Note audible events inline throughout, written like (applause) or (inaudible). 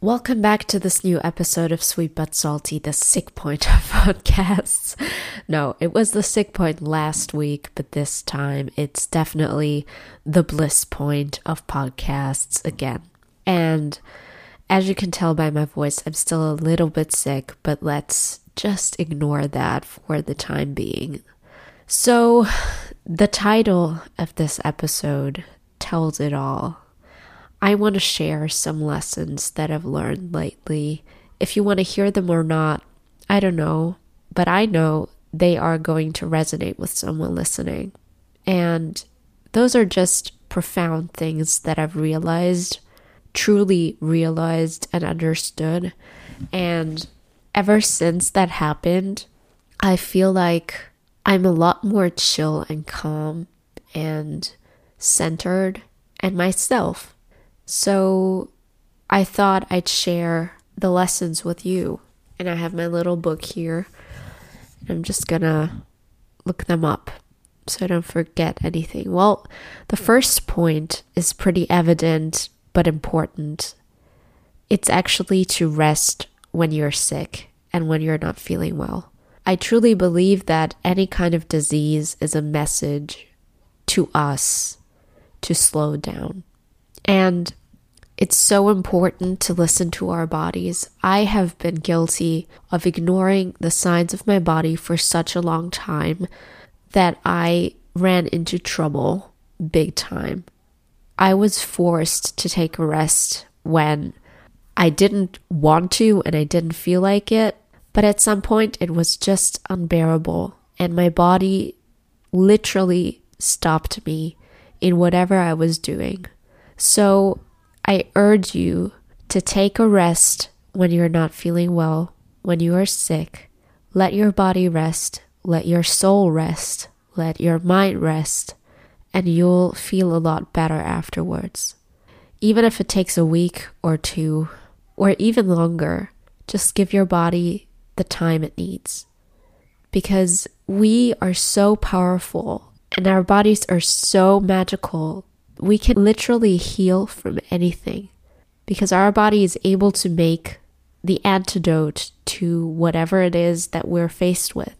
Welcome back to this new episode of Sweet But Salty, the sick point (laughs) of podcasts. No, it was the sick point last week, but this time it's definitely the bliss point of podcasts again. And as you can tell by my voice, I'm still a little bit sick, but let's just ignore that for the time being. So, the title of this episode tells it all. I want to share some lessons that I've learned lately. If you want to hear them or not, I don't know, but I know they are going to resonate with someone listening. And those are just profound things that I've realized, truly realized and understood. And ever since that happened, I feel like I'm a lot more chill and calm and centered and myself. So I thought I'd share the lessons with you. And I have my little book here. I'm just gonna look them up so I don't forget anything. Well, the first point is pretty evident but important. It's actually to rest when you're sick and when you're not feeling well. I truly believe that any kind of disease is a message to us to slow down. And it's so important to listen to our bodies. I have been guilty of ignoring the signs of my body for such a long time that I ran into trouble big time. I was forced to take a rest when I didn't want to and I didn't feel like it, but at some point it was just unbearable, and my body literally stopped me in whatever I was doing. So I urge you to take a rest when you're not feeling well, when you are sick. Let your body rest, let your soul rest, let your mind rest, and you'll feel a lot better afterwards. Even if it takes a week or two, or even longer, just give your body the time it needs. Because we are so powerful and our bodies are so magical we can literally heal from anything because our body is able to make the antidote to whatever it is that we're faced with.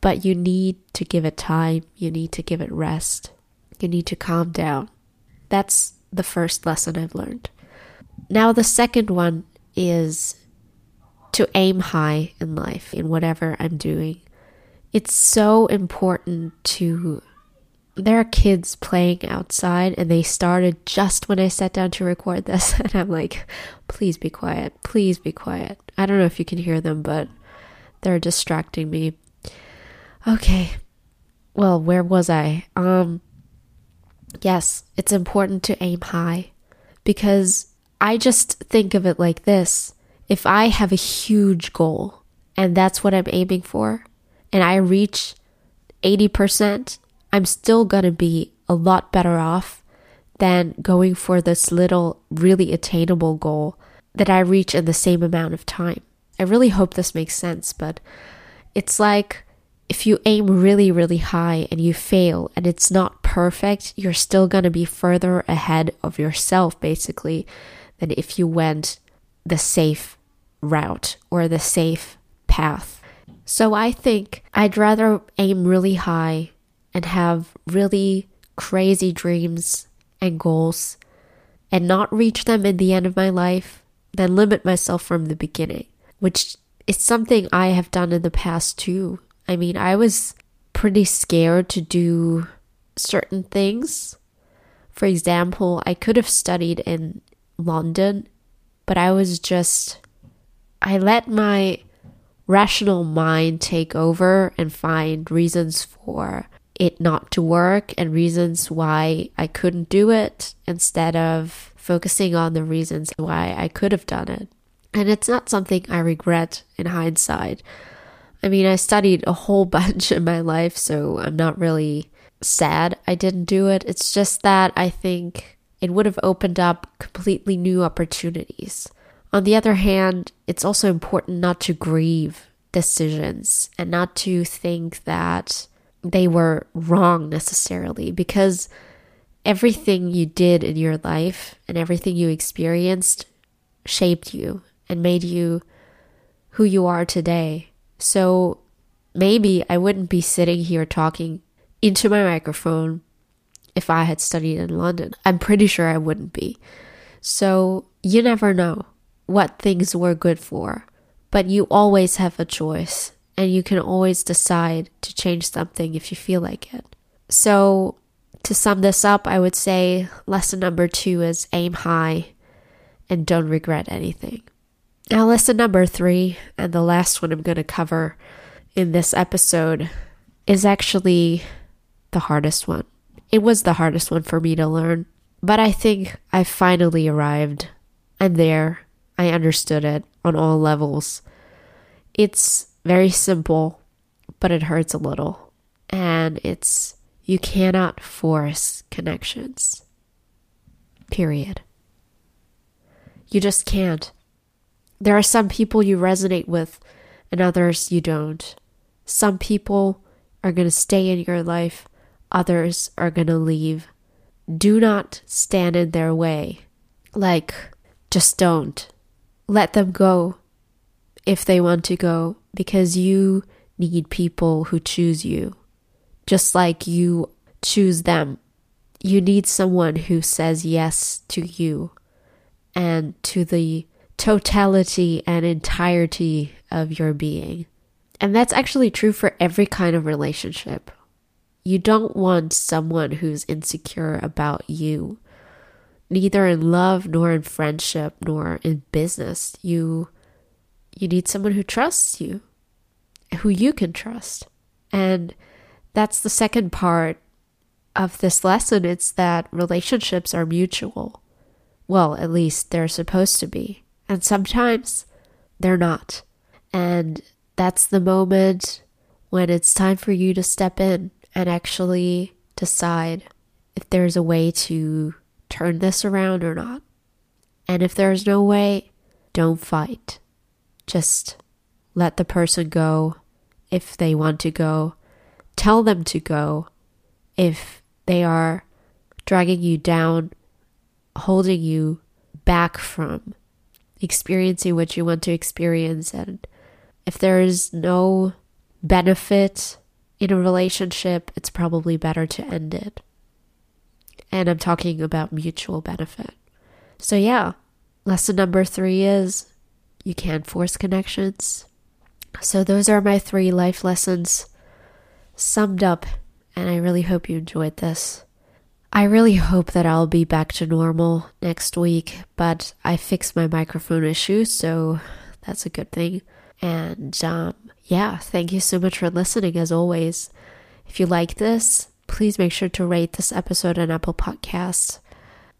But you need to give it time, you need to give it rest, you need to calm down. That's the first lesson I've learned. Now, the second one is to aim high in life, in whatever I'm doing. It's so important to there are kids playing outside and they started just when I sat down to record this (laughs) and I'm like please be quiet. Please be quiet. I don't know if you can hear them but they're distracting me. Okay. Well where was I? Um yes it's important to aim high because I just think of it like this. If I have a huge goal and that's what I'm aiming for and I reach 80% I'm still going to be a lot better off than going for this little, really attainable goal that I reach in the same amount of time. I really hope this makes sense, but it's like if you aim really, really high and you fail and it's not perfect, you're still going to be further ahead of yourself, basically, than if you went the safe route or the safe path. So I think I'd rather aim really high and have really crazy dreams and goals and not reach them in the end of my life than limit myself from the beginning, which is something I have done in the past too. I mean, I was pretty scared to do certain things. For example, I could have studied in London, but I was just, I let my rational mind take over and find reasons for it not to work and reasons why I couldn't do it instead of focusing on the reasons why I could have done it. And it's not something I regret in hindsight. I mean, I studied a whole (laughs) bunch in my life, so I'm not really sad I didn't do it. It's just that I think it would have opened up completely new opportunities. On the other hand, it's also important not to grieve decisions and not to think that they were wrong necessarily because everything you did in your life and everything you experienced shaped you and made you who you are today. So maybe I wouldn't be sitting here talking into my microphone if I had studied in London. I'm pretty sure I wouldn't be. So you never know what things we're good for, but you always have a choice and you can always decide to change something if you feel like it. So to sum this up, I would say lesson number two is aim high and don't regret anything. Now, lesson number three, and the last one I'm going to cover in this episode, is actually the hardest one. It was the hardest one for me to learn, but I think I finally arrived. I'm there. I understood it on all levels. It's very simple, but it hurts a little. And it's you cannot force connections. Period. You just can't. There are some people you resonate with and others you don't. Some people are going to stay in your life, others are going to leave. Do not stand in their way. Like, just don't. Let them go if they want to go because you need people who choose you just like you choose them. You need someone who says yes to you and to the totality and entirety of your being. And that's actually true for every kind of relationship. You don't want someone who's insecure about you, neither in love nor in friendship nor in business. You you need someone who trusts you, who you can trust. And that's the second part of this lesson. It's that relationships are mutual. Well, at least they're supposed to be. And sometimes they're not. And that's the moment when it's time for you to step in and actually decide if there's a way to turn this around or not. And if there's no way, don't fight. Just let the person go if they want to go tell them to go if they are dragging you down, holding you back from experiencing what you want to experience. And if there is no benefit in a relationship, it's probably better to end it. And I'm talking about mutual benefit. So, yeah, lesson number three is you can't force connections. So, those are my three life lessons summed up, and I really hope you enjoyed this. I really hope that I'll be back to normal next week, but I fixed my microphone issue, so that's a good thing. And um, yeah, thank you so much for listening as always. If you like this, please make sure to rate this episode on Apple Podcasts.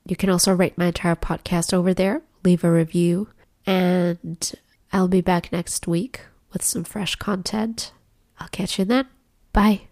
You can also rate my entire podcast over there, leave a review, and I'll be back next week with some fresh content. I'll catch you then. Bye.